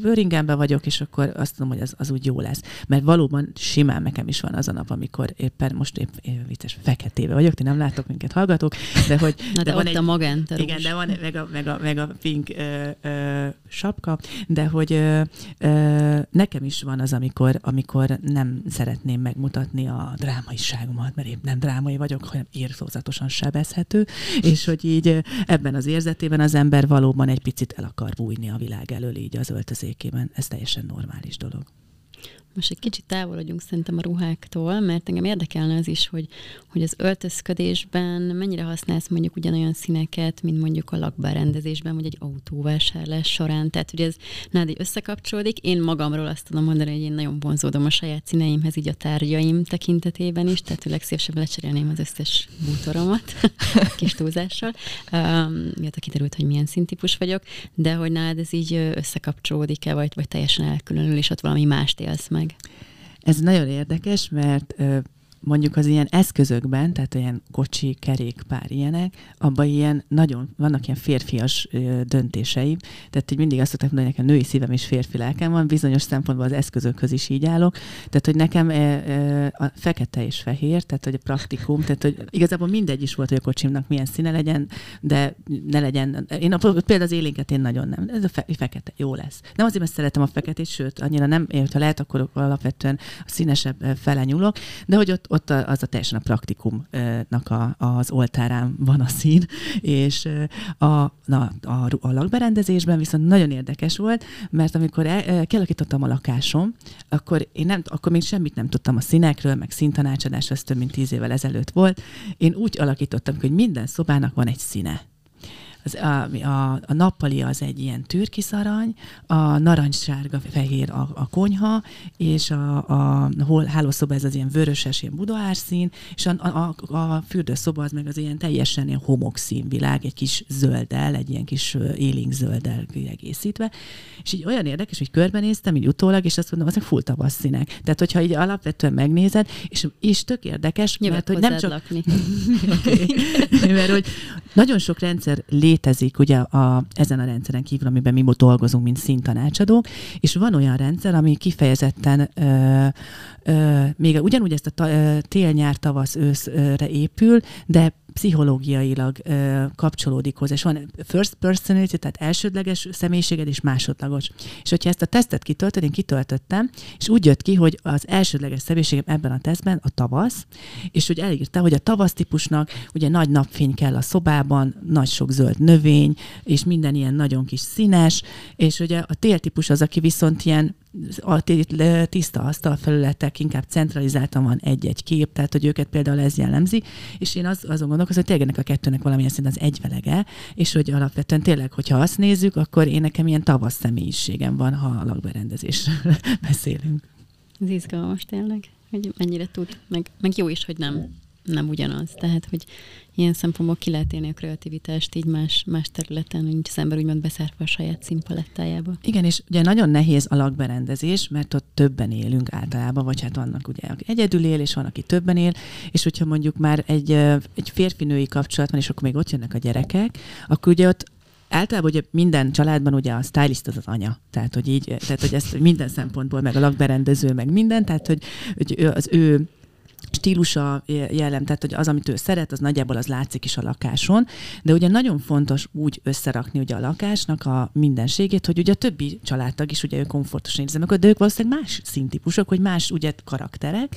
bőringembe vagyok, és akkor azt tudom, hogy az, az úgy jó lesz. Mert valóban simán nekem is van az a nap, amikor éppen most épp, épp vicces feketébe vagyok, ti nem látok minket, hallgatok, de hogy... Na de, de van egy, a magenta Igen, de van meg a, meg a, meg a pink ö, ö, sapka, de hogy ö, ö, nekem is van az, amikor, amikor nem szeretném megmutatni a drámaiságomat, mert épp nem drámai vagyok, hanem írtózatosan sebezhető, és hogy így ebben az érzetében az ember valóban egy picit el akar bújni a világ elől így az öltözékében. Ez teljesen normális dolog. Most egy kicsit távolodjunk szerintem a ruháktól, mert engem érdekelne az is, hogy, hogy az öltözködésben mennyire használsz mondjuk ugyanolyan színeket, mint mondjuk a lakberendezésben, vagy egy autóvásárlás során. Tehát, hogy ez nádi összekapcsolódik. Én magamról azt tudom mondani, hogy én nagyon vonzódom a saját színeimhez, így a tárgyaim tekintetében is, tehát legszívesebben lecserélném az összes bútoromat, kis túlzással, um, miatt kiderült, hogy milyen színtípus vagyok, de hogy nálad ez így összekapcsolódik-e, vagy, vagy teljesen elkülönül, és ott valami mást élsz meg meg? Ez nagyon érdekes, mert mondjuk az ilyen eszközökben, tehát olyan kocsi, kerékpár ilyenek, abban ilyen nagyon, vannak ilyen férfias ö, döntéseim, tehát hogy mindig azt szokták mondani, hogy nekem női szívem és férfi lelkem van, bizonyos szempontból az eszközökhöz is így állok, tehát hogy nekem e, e, a fekete és fehér, tehát hogy a praktikum, tehát hogy igazából mindegy is volt, hogy a kocsimnak milyen színe legyen, de ne legyen, én a, például az élénket én nagyon nem, ez a fe, fekete, jó lesz. Nem azért, mert szeretem a feketét, sőt, annyira nem, ha lehet, akkor alapvetően a színesebb fele nyúlok, de hogy ott ott az a teljesen a praktikumnak a, az oltárán van a szín, és a, na, a, a lakberendezésben viszont nagyon érdekes volt, mert amikor el, kialakítottam a lakásom, akkor én nem, akkor még semmit nem tudtam a színekről, meg színtanácsadás, ez több mint tíz évvel ezelőtt volt. Én úgy alakítottam, hogy minden szobának van egy színe az, a, a, a nappali az egy ilyen türkiszarany, a narancssárga fehér a, a konyha, és a, a, a hálószoba ez az ilyen vöröses, ilyen budaárszín, és a, a, a fürdőszoba az meg az ilyen teljesen ilyen homokszínvilág, egy kis zölddel, egy ilyen kis élénk zölddel egészítve. És így olyan érdekes, hogy körbenéztem, így utólag, és azt mondom, azok full tavasz színek. Tehát, hogyha így alapvetően megnézed, és, és tök érdekes, mert hogy nem csak... Lakni. okay. mert hogy nagyon sok rendszer lé létezik ugye a, ezen a rendszeren kívül, amiben mi dolgozunk, mint színtanácsadók, és van olyan rendszer, ami kifejezetten ö, ö, még ugyanúgy ezt a tél-nyár, tavasz, őszre épül, de pszichológiailag ö, kapcsolódik hozzá, és van first personality, tehát elsődleges személyiséged, és másodlagos. És hogyha ezt a tesztet kitöltöd, én kitöltöttem, és úgy jött ki, hogy az elsődleges személyiségem ebben a tesztben a tavasz, és hogy elírta, hogy a tavasz típusnak ugye nagy napfény kell a szobában, nagy sok zöld növény, és minden ilyen nagyon kis színes, és ugye a tél típus az, aki viszont ilyen a tiszta asztalfelületek, inkább centralizáltan van egy-egy kép, tehát hogy őket például ez jellemzi, és én az, azon gondolkozom, hogy tényleg ennek a kettőnek valamilyen szint az egyvelege, és hogy alapvetően tényleg, hogyha azt nézzük, akkor én nekem ilyen tavasz személyiségem van, ha a lakberendezésről beszélünk. Ez izgalmas tényleg, hogy mennyire tud, meg, meg jó is, hogy nem nem ugyanaz. Tehát, hogy ilyen szempontból ki lehet élni a kreativitást így más, más területen, nincs az ember úgymond beszárva a saját színpalettájába. Igen, és ugye nagyon nehéz a lakberendezés, mert ott többen élünk általában, vagy hát vannak ugye, aki egyedül él, és van, aki többen él, és hogyha mondjuk már egy, egy férfi-női kapcsolat van, és akkor még ott jönnek a gyerekek, akkor ugye ott általában ugye minden családban ugye a stylist az az anya. Tehát, hogy így, tehát, hogy ezt minden szempontból, meg a lakberendező, meg minden, tehát, hogy, hogy az ő stílusa jellem, tehát hogy az, amit ő szeret, az nagyjából az látszik is a lakáson, de ugye nagyon fontos úgy összerakni ugye a lakásnak a mindenségét, hogy ugye a többi családtag is ugye ő komfortosan érzi meg, de ők valószínűleg más színtípusok, hogy más ugye karakterek,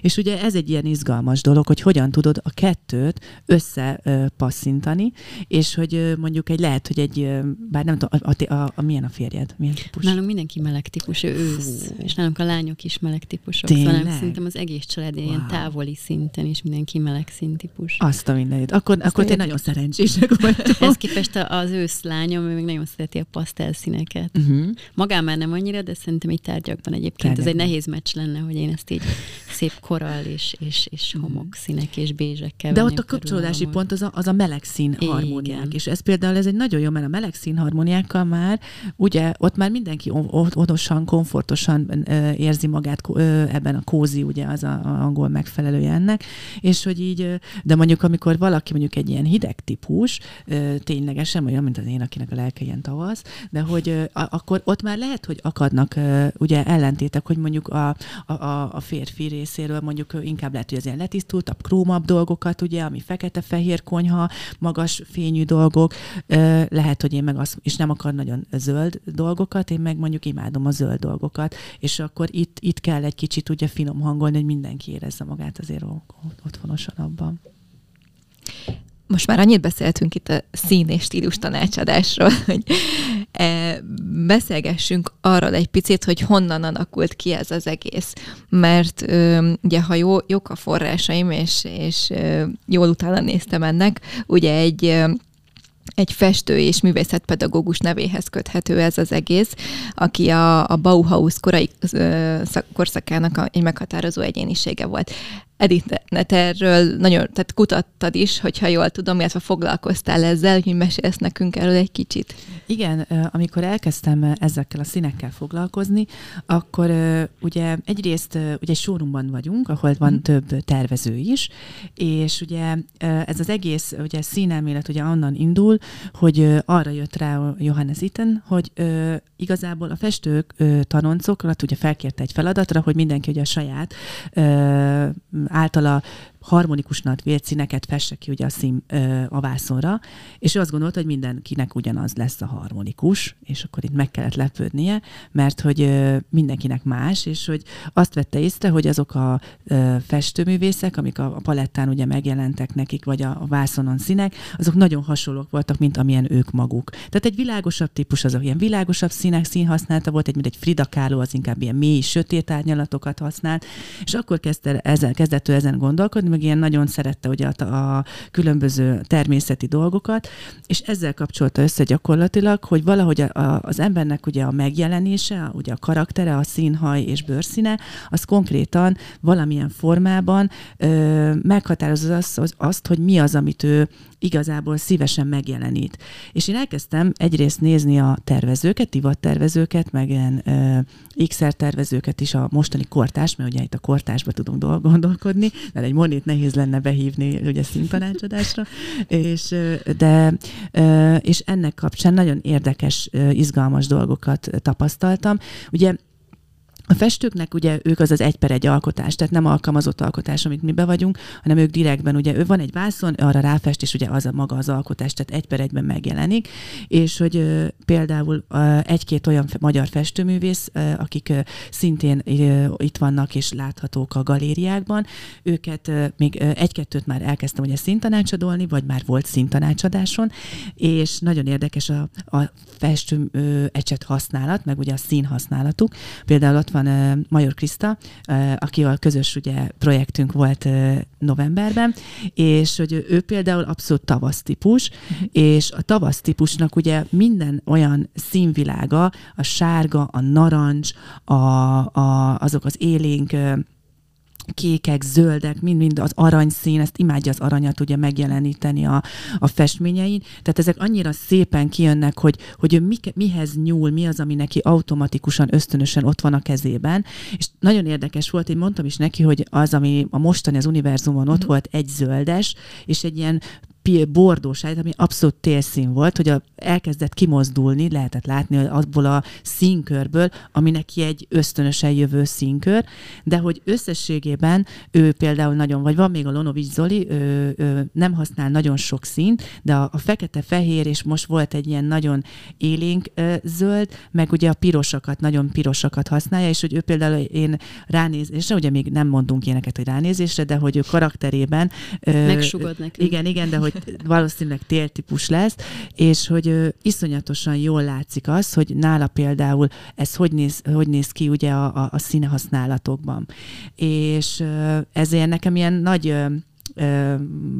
és ugye ez egy ilyen izgalmas dolog, hogy hogyan tudod a kettőt összepasszintani, és hogy mondjuk egy lehet, hogy egy, bár nem tudom, a, a, a, a milyen a férjed? Milyen típus? Nálunk mindenki meleg típus, ő ősz, és nálunk a lányok is meleg típusok. Tényleg? Szóval szerintem az egész család wow. Távoli szinten is mindenki meleg színtípus. Azt a mindenit. Akkor, akkor te nagyon szerencsések vagytok. Ez képest az ősz lányom, ő még nagyon szereti a pasztel színeket. Uh-huh. Magán már nem annyira, de szerintem így tárgyakban egyébként Tárgyakban. ez egy nehéz meccs lenne, hogy én ezt így szép korall és, és, és mhm. homok színek és bézsekkel De ott a kapcsolódási pont az a, az a meleg szín harmóniák. És ez például ez egy nagyon jó, mert a meleg szín harmóniákkal már, ugye ott már mindenki odosan, komfortosan érzi magát ebben a kózi, ugye az a, a angol megfelelője ennek, és hogy így, de mondjuk amikor valaki mondjuk egy ilyen hideg típus, ténylegesen olyan, mint az én, akinek a lelke ilyen tavasz, de hogy akkor ott már lehet, hogy akadnak ugye ellentétek, hogy mondjuk a, a, a férfi részéről mondjuk inkább lehet, hogy az ilyen letisztultabb, krómabb dolgokat, ugye, ami fekete-fehér konyha, magas fényű dolgok, lehet, hogy én meg azt, és nem akar nagyon zöld dolgokat, én meg mondjuk imádom a zöld dolgokat, és akkor itt, itt kell egy kicsit ugye finom hangolni, hogy mindenki érezze magát azért otthonosan abban. Most már annyit beszéltünk itt a szín és stílus tanácsadásról, hogy e, beszélgessünk arról egy picit, hogy honnan alakult ki ez az egész. Mert ugye, ha jó, jók a forrásaim, és, és jól utána néztem ennek, ugye egy egy festő és művészetpedagógus nevéhez köthető ez az egész, aki a, a Bauhaus korai korszakának egy meghatározó egyénisége volt. Edith, erről nagyon, tehát kutattad is, hogyha jól tudom, illetve foglalkoztál ezzel, hogy mesélsz nekünk erről egy kicsit. Igen, amikor elkezdtem ezekkel a színekkel foglalkozni, akkor ugye egyrészt ugye egy showroomban vagyunk, ahol van mm. több tervező is, és ugye ez az egész ugye színelmélet ugye onnan indul, hogy arra jött rá Johannes Itten, hogy igazából a festők tanoncokat ugye felkérte egy feladatra, hogy mindenki ugye a saját általa harmonikusnak vélt színeket fesse ki ugye a szín ö, a vászonra, és ő azt gondolta, hogy mindenkinek ugyanaz lesz a harmonikus, és akkor itt meg kellett lepődnie, mert hogy ö, mindenkinek más, és hogy azt vette észre, hogy azok a ö, festőművészek, amik a, a palettán ugye megjelentek nekik, vagy a, a vászonon színek, azok nagyon hasonlók voltak, mint amilyen ők maguk. Tehát egy világosabb típus, azok ilyen világosabb színek színhasználata volt, egy, mint egy Frida Kahlo, az inkább ilyen mély, sötét árnyalatokat használt, és akkor kezdte ezen, kezdett ő ezen gondolkodni, meg ilyen nagyon szerette ugye a, a különböző természeti dolgokat, és ezzel kapcsolta össze gyakorlatilag, hogy valahogy a, a, az embernek ugye a megjelenése, ugye a karaktere, a színhaj és bőrszíne, az konkrétan valamilyen formában ö, meghatározza azt, azt, hogy mi az, amit ő igazából szívesen megjelenít. És én elkezdtem egyrészt nézni a tervezőket, tervezőket, meg ilyen XR tervezőket is, a mostani kortás, mert ugye itt a kortásba tudunk gondolkodni, mert egy monit nehéz lenne behívni ugye színtanácsadásra, és, de, és ennek kapcsán nagyon érdekes, izgalmas dolgokat tapasztaltam. Ugye a festőknek ugye ők az az egy per egy alkotás, tehát nem alkalmazott alkotás, amit mi be vagyunk, hanem ők direktben, ugye ő van egy vászon, arra ráfest, és ugye az a maga az alkotás, tehát egy per egyben megjelenik, és hogy ö, például ö, egy-két olyan magyar festőművész, ö, akik ö, szintén ö, itt vannak és láthatók a galériákban, őket ö, még ö, egy-kettőt már elkezdtem ugye szintanácsadolni, vagy már volt szintanácsadáson, és nagyon érdekes a, a festő használat, meg ugye a szín használatuk. Például ott van van Major Kriszta, akivel közös ugye projektünk volt novemberben, és hogy ő például abszolút tavasz típus, uh-huh. és a tavasz típusnak ugye minden olyan színvilága, a sárga, a narancs, a, a, azok az élénk kékek, zöldek, mind-mind az aranyszín, ezt imádja az aranyat ugye megjeleníteni a, a festményein. Tehát ezek annyira szépen kijönnek, hogy, hogy ő mi, mihez nyúl, mi az, ami neki automatikusan, ösztönösen ott van a kezében. És nagyon érdekes volt, én mondtam is neki, hogy az, ami a mostani az univerzumon ott mm. volt, egy zöldes, és egy ilyen bordós ami abszolút térszín volt, hogy a, elkezdett kimozdulni, lehetett látni abból a színkörből, ami neki egy ösztönösen jövő színkör, de hogy összességében ő például nagyon, vagy van még a Lonovics Zoli, ő, ő nem használ nagyon sok színt, de a, a fekete-fehér, és most volt egy ilyen nagyon élénk ö, zöld, meg ugye a pirosakat, nagyon pirosakat használja, és hogy ő például én ránézésre, ugye még nem mondunk ilyeneket, hogy ránézésre, de hogy ő karakterében... Megsugod nekünk. Igen, igen, de hogy valószínűleg tértípus lesz, és hogy ö, iszonyatosan jól látszik az, hogy nála például ez hogy néz, hogy néz ki ugye a, a, a színehasználatokban. És ö, ezért nekem ilyen nagy ö,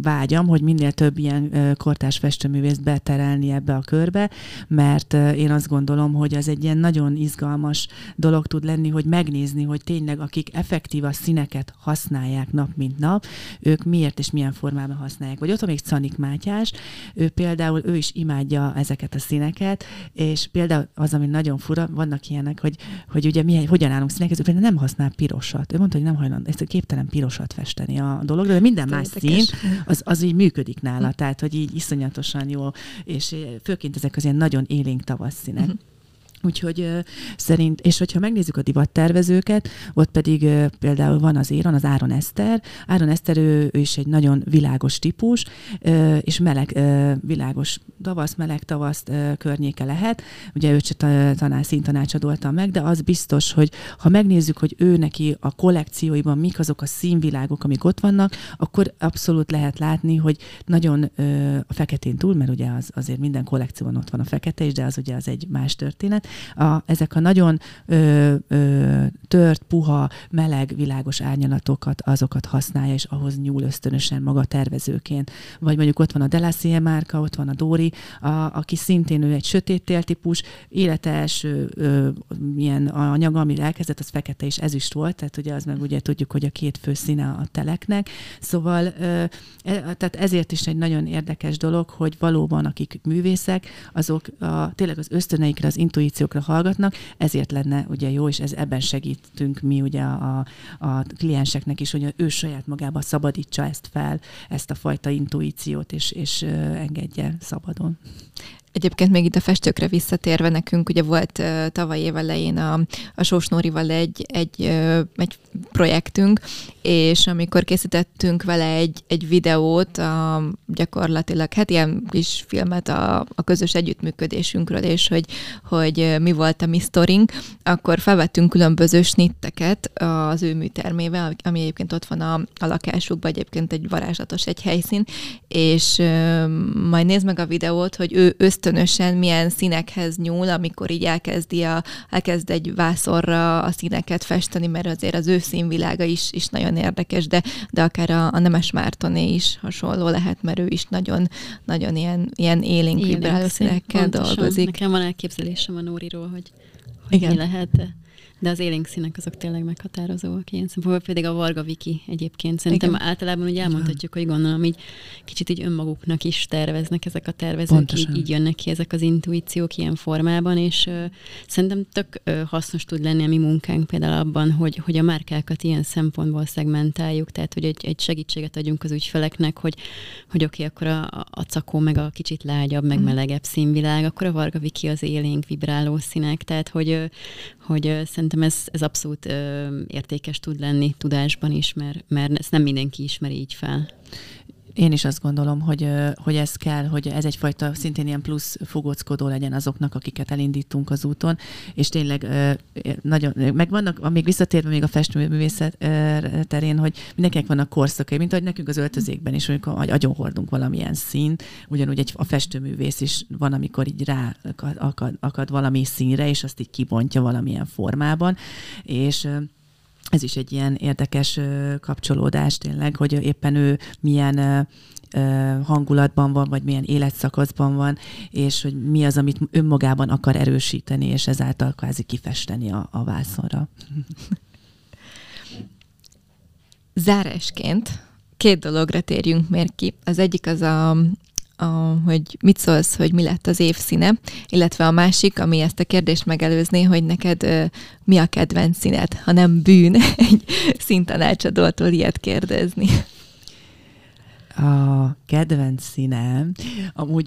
vágyam, hogy minél több ilyen kortás festőművészt beterelni ebbe a körbe, mert én azt gondolom, hogy az egy ilyen nagyon izgalmas dolog tud lenni, hogy megnézni, hogy tényleg akik effektív a színeket használják nap mint nap, ők miért és milyen formában használják. Vagy ott van még Canik Mátyás, ő például, ő is imádja ezeket a színeket, és például az, ami nagyon fura, vannak ilyenek, hogy, hogy ugye mi, hogyan állunk színekhez, ő például nem használ pirosat. Ő mondta, hogy nem hajlandó, ezt képtelen pirosat festeni a dolog, de minden más szín, az, az így működik nála, tehát hogy így iszonyatosan jó, és főként ezek az ilyen nagyon élénk tavasszínek. Uh-huh. Úgyhogy szerint, és hogyha megnézzük a divattervezőket, ott pedig például van az Éron, az Áron Eszter. Áron Eszter, ő, ő is egy nagyon világos típus, és meleg, világos tavasz, meleg tavasz környéke lehet. Ugye őt se tanár, színtanácsadoltam meg, de az biztos, hogy ha megnézzük, hogy ő neki a kollekcióiban mik azok a színvilágok, amik ott vannak, akkor abszolút lehet látni, hogy nagyon a feketén túl, mert ugye az, azért minden kollekcióban ott van a fekete is, de az ugye az egy más történet, a, ezek a nagyon ö, ö, tört, puha, meleg, világos árnyalatokat, azokat használja, és ahhoz nyúl ösztönösen maga tervezőként. Vagy mondjuk ott van a Delacie márka, ott van a Dóri, a, aki szintén ő egy sötét típus, élete első ö, milyen anyaga, ami elkezdett, az fekete és ezüst volt, tehát ugye az meg ugye tudjuk, hogy a két fő színe a teleknek. Szóval ö, e, tehát ezért is egy nagyon érdekes dolog, hogy valóban akik művészek, azok a, tényleg az ösztöneikre, az intuíció instrukciókra hallgatnak, ezért lenne ugye jó, és ez ebben segítünk mi ugye a, a klienseknek is, hogy ő saját magába szabadítsa ezt fel, ezt a fajta intuíciót, és, és engedje szabadon. Egyébként még itt a festőkre visszatérve nekünk, ugye volt uh, tavaly év elején a, a Sós Nórival egy, egy, uh, egy projektünk, és amikor készítettünk vele egy, egy videót, a, gyakorlatilag hát ilyen kis filmet a, a közös együttműködésünkről, és hogy, hogy mi volt a mi sztorink, akkor felvettünk különböző snitteket az ő műtermével, ami egyébként ott van a, a lakásukban, egyébként egy varázslatos egy helyszín, és uh, majd nézd meg a videót, hogy ő ösztönösen milyen színekhez nyúl, amikor így elkezdi a, elkezd egy vászorra a színeket festeni, mert azért az ő színvilága is, is nagyon érdekes, de, de akár a, a Nemes Mártoné is hasonló lehet, mert ő is nagyon, nagyon ilyen, ilyen élénk vibráló színekkel dolgozik. Nekem van elképzelésem a Nóriról, hogy, hogy Igen. mi lehet, de az élénk színek azok tényleg meghatározóak ilyen szempontból, pedig a Varga Viki egyébként. Szerintem Igen. általában úgy elmondhatjuk, hogy gondolom, így kicsit így önmaguknak is terveznek ezek a tervezők, így, így jönnek ki ezek az intuíciók ilyen formában, és uh, szerintem tök uh, hasznos tud lenni a mi munkánk például abban, hogy, hogy a márkákat ilyen szempontból szegmentáljuk, tehát hogy egy, egy segítséget adjunk az ügyfeleknek, hogy, hogy oké, okay, akkor a, a cakó meg a kicsit lágyabb, meg mm. melegebb színvilág, akkor a Varga Viki az élénk, vibráló színek, tehát hogy, hogy szerintem ez, ez abszolút ö, értékes tud lenni tudásban is, mert, mert ezt nem mindenki ismeri így fel. Én is azt gondolom, hogy, hogy ez kell, hogy ez egyfajta szintén ilyen plusz fogóckodó legyen azoknak, akiket elindítunk az úton, és tényleg nagyon, meg vannak, még visszatérve még a festőművészet terén, hogy mindenkinek vannak korszakai, mint ahogy nekünk az öltözékben is, amikor agyon hordunk valamilyen szín, ugyanúgy egy, a festőművész is van, amikor így rá akad, akad valami színre, és azt így kibontja valamilyen formában, és ez is egy ilyen érdekes kapcsolódás tényleg, hogy éppen ő milyen hangulatban van, vagy milyen életszakaszban van, és hogy mi az, amit önmagában akar erősíteni, és ezáltal kvázi kifesteni a, a vászonra. Zárásként két dologra térjünk még ki. Az egyik az a, hogy mit szólsz, hogy mi lett az évszíne, illetve a másik, ami ezt a kérdést megelőzné, hogy neked mi a kedvenc színed, ha nem bűn egy színtanácsadótól ilyet kérdezni. A kedvenc színem, amúgy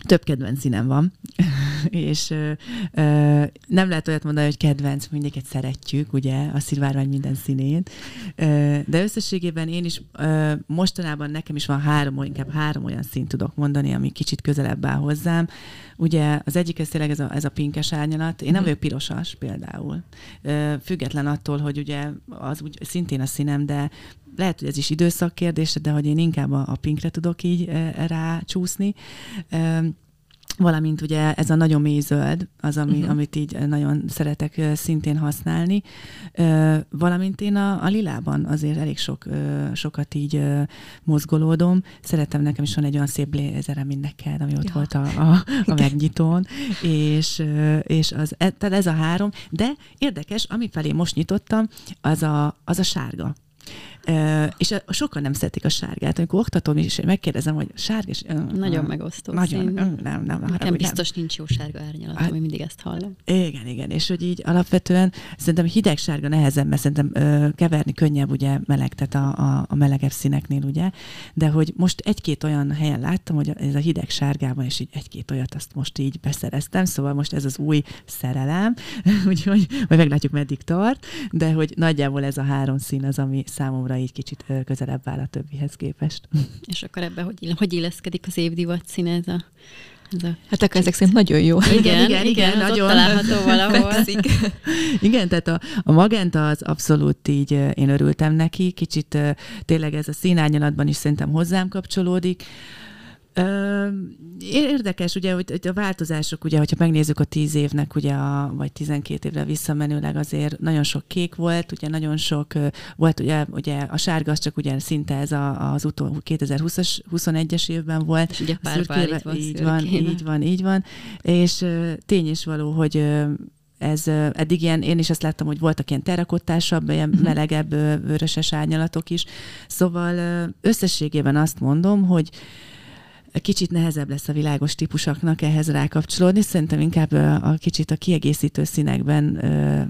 több kedvenc színem van, és ö, ö, nem lehet olyat mondani, hogy kedvenc, mindiket szeretjük, ugye, a szilvárvány minden színét, ö, de összességében én is ö, mostanában nekem is van három, inkább három olyan színt tudok mondani, ami kicsit közelebb áll hozzám. Ugye az egyik ez tényleg ez a, ez a pinkes árnyalat. Én nem mhm. vagyok pirosas például. Ö, független attól, hogy ugye az úgy szintén a színem, de lehet, hogy ez is időszak kérdése, de hogy én inkább a, a pinkre tudok így rácsúszni. Valamint ugye ez a nagyon mély zöld, az, ami, uh-huh. amit így nagyon szeretek szintén használni, valamint én a, a lilában azért elég sok, sokat így mozgolódom. Szeretem, nekem is van egy olyan szép blézerem, mint neked, ami ott ja. volt a, a, a megnyitón, és, és az, e, tehát ez a három, de érdekes, ami felé most nyitottam, az a, az a sárga. És a, sokan nem szeretik a sárgát. Amikor oktatom is, megkérdezem, hogy sárga... És, nagyon megosztó Nagyon, szín. Uh, nem, nem. Nekem biztos nem. nincs jó sárga árnyalat, hát, ami mindig ezt hallom. Igen, igen. És hogy így alapvetően szerintem hideg sárga nehezebb, mert szerintem uh, keverni könnyebb, ugye meleg, tehát a, a, a melegebb színeknél, ugye. De hogy most egy-két olyan helyen láttam, hogy ez a hideg sárgában, és így egy-két olyat azt most így beszereztem, szóval most ez az új szerelem, úgyhogy majd meglátjuk, meddig tart, de hogy nagyjából ez a három szín az, ami számomra így kicsit közelebb áll a többihez képest. És akkor ebbe hogy, hogy illeszkedik az évdivat színe ez a ez a hát akkor ezek szerint nagyon jó. Igen, igen, igen, igen nagyon. található valahol. igen, tehát a, a magenta az abszolút így, én örültem neki, kicsit tényleg ez a színárnyalatban is szerintem hozzám kapcsolódik. Érdekes, ugye, hogy a változások, ugye, hogyha megnézzük a tíz évnek, ugye, a, vagy 12 évre visszamenőleg azért nagyon sok kék volt, ugye nagyon sok volt, ugye, ugye a sárga az csak ugye szinte ez a, az utó 2020-as, 21-es évben volt. És ugye pár, pár van így van, így van, így van. És tény is való, hogy ez eddig ilyen, én is azt láttam, hogy voltak ilyen terakottásabb, ilyen mhm. melegebb, vöröses árnyalatok is. Szóval összességében azt mondom, hogy kicsit nehezebb lesz a világos típusoknak ehhez rákapcsolódni. Szerintem inkább a kicsit a kiegészítő színekben,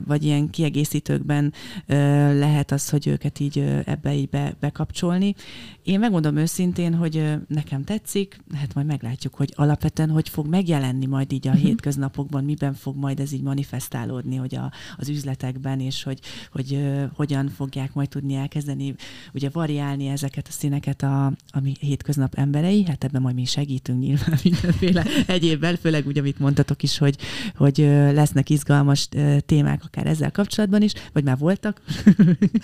vagy ilyen kiegészítőkben lehet az, hogy őket így ebbe így be, bekapcsolni. Én megmondom őszintén, hogy nekem tetszik, hát majd meglátjuk, hogy alapvetően hogy fog megjelenni majd így a uh-huh. hétköznapokban, miben fog majd ez így manifestálódni, hogy a, az üzletekben, és hogy, hogy hogyan fogják majd tudni elkezdeni ugye variálni ezeket a színeket a, a mi hétköznap emberei, hát ebben majd mi segítünk nyilván mindenféle egyébben, főleg úgy, amit mondtatok is, hogy, hogy lesznek izgalmas témák akár ezzel kapcsolatban is, vagy már voltak.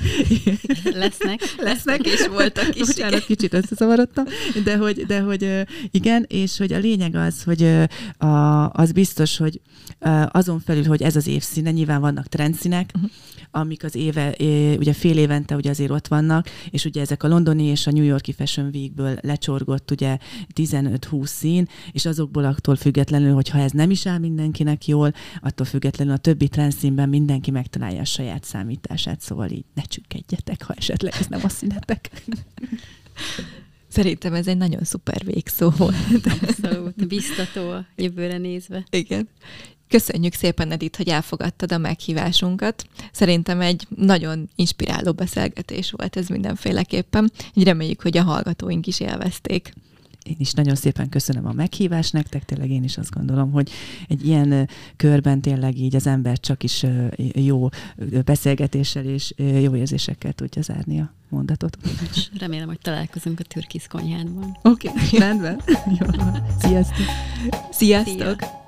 lesznek. Lesznek, és voltak is. Bocsánat, kicsit összeszavarodtam, de hogy, de hogy igen, és hogy a lényeg az, hogy a, az biztos, hogy azon felül, hogy ez az évszíne, nyilván vannak trendszínek, uh-huh amik az éve, ugye fél évente ugye azért ott vannak, és ugye ezek a londoni és a New Yorki Fashion Weekből lecsorgott ugye 15-20 szín, és azokból attól függetlenül, hogyha ez nem is áll mindenkinek jól, attól függetlenül a többi trendszínben mindenki megtalálja a saját számítását, szóval így ne csükkedjetek, ha esetleg ez nem a színetek. Szerintem ez egy nagyon szuper végszó volt. Abszolút, biztató a jövőre nézve. Igen. Köszönjük szépen, Edith, hogy elfogadtad a meghívásunkat. Szerintem egy nagyon inspiráló beszélgetés volt ez mindenféleképpen. Így reméljük, hogy a hallgatóink is élvezték. Én is nagyon szépen köszönöm a meghívást nektek, tényleg én is azt gondolom, hogy egy ilyen körben tényleg így az ember csak is jó beszélgetéssel és jó érzésekkel tudja zárni a mondatot. És remélem, hogy találkozunk a türkisz konyhádban. Oké, okay, rendben. Sziasztok! Sziasztok! Szia.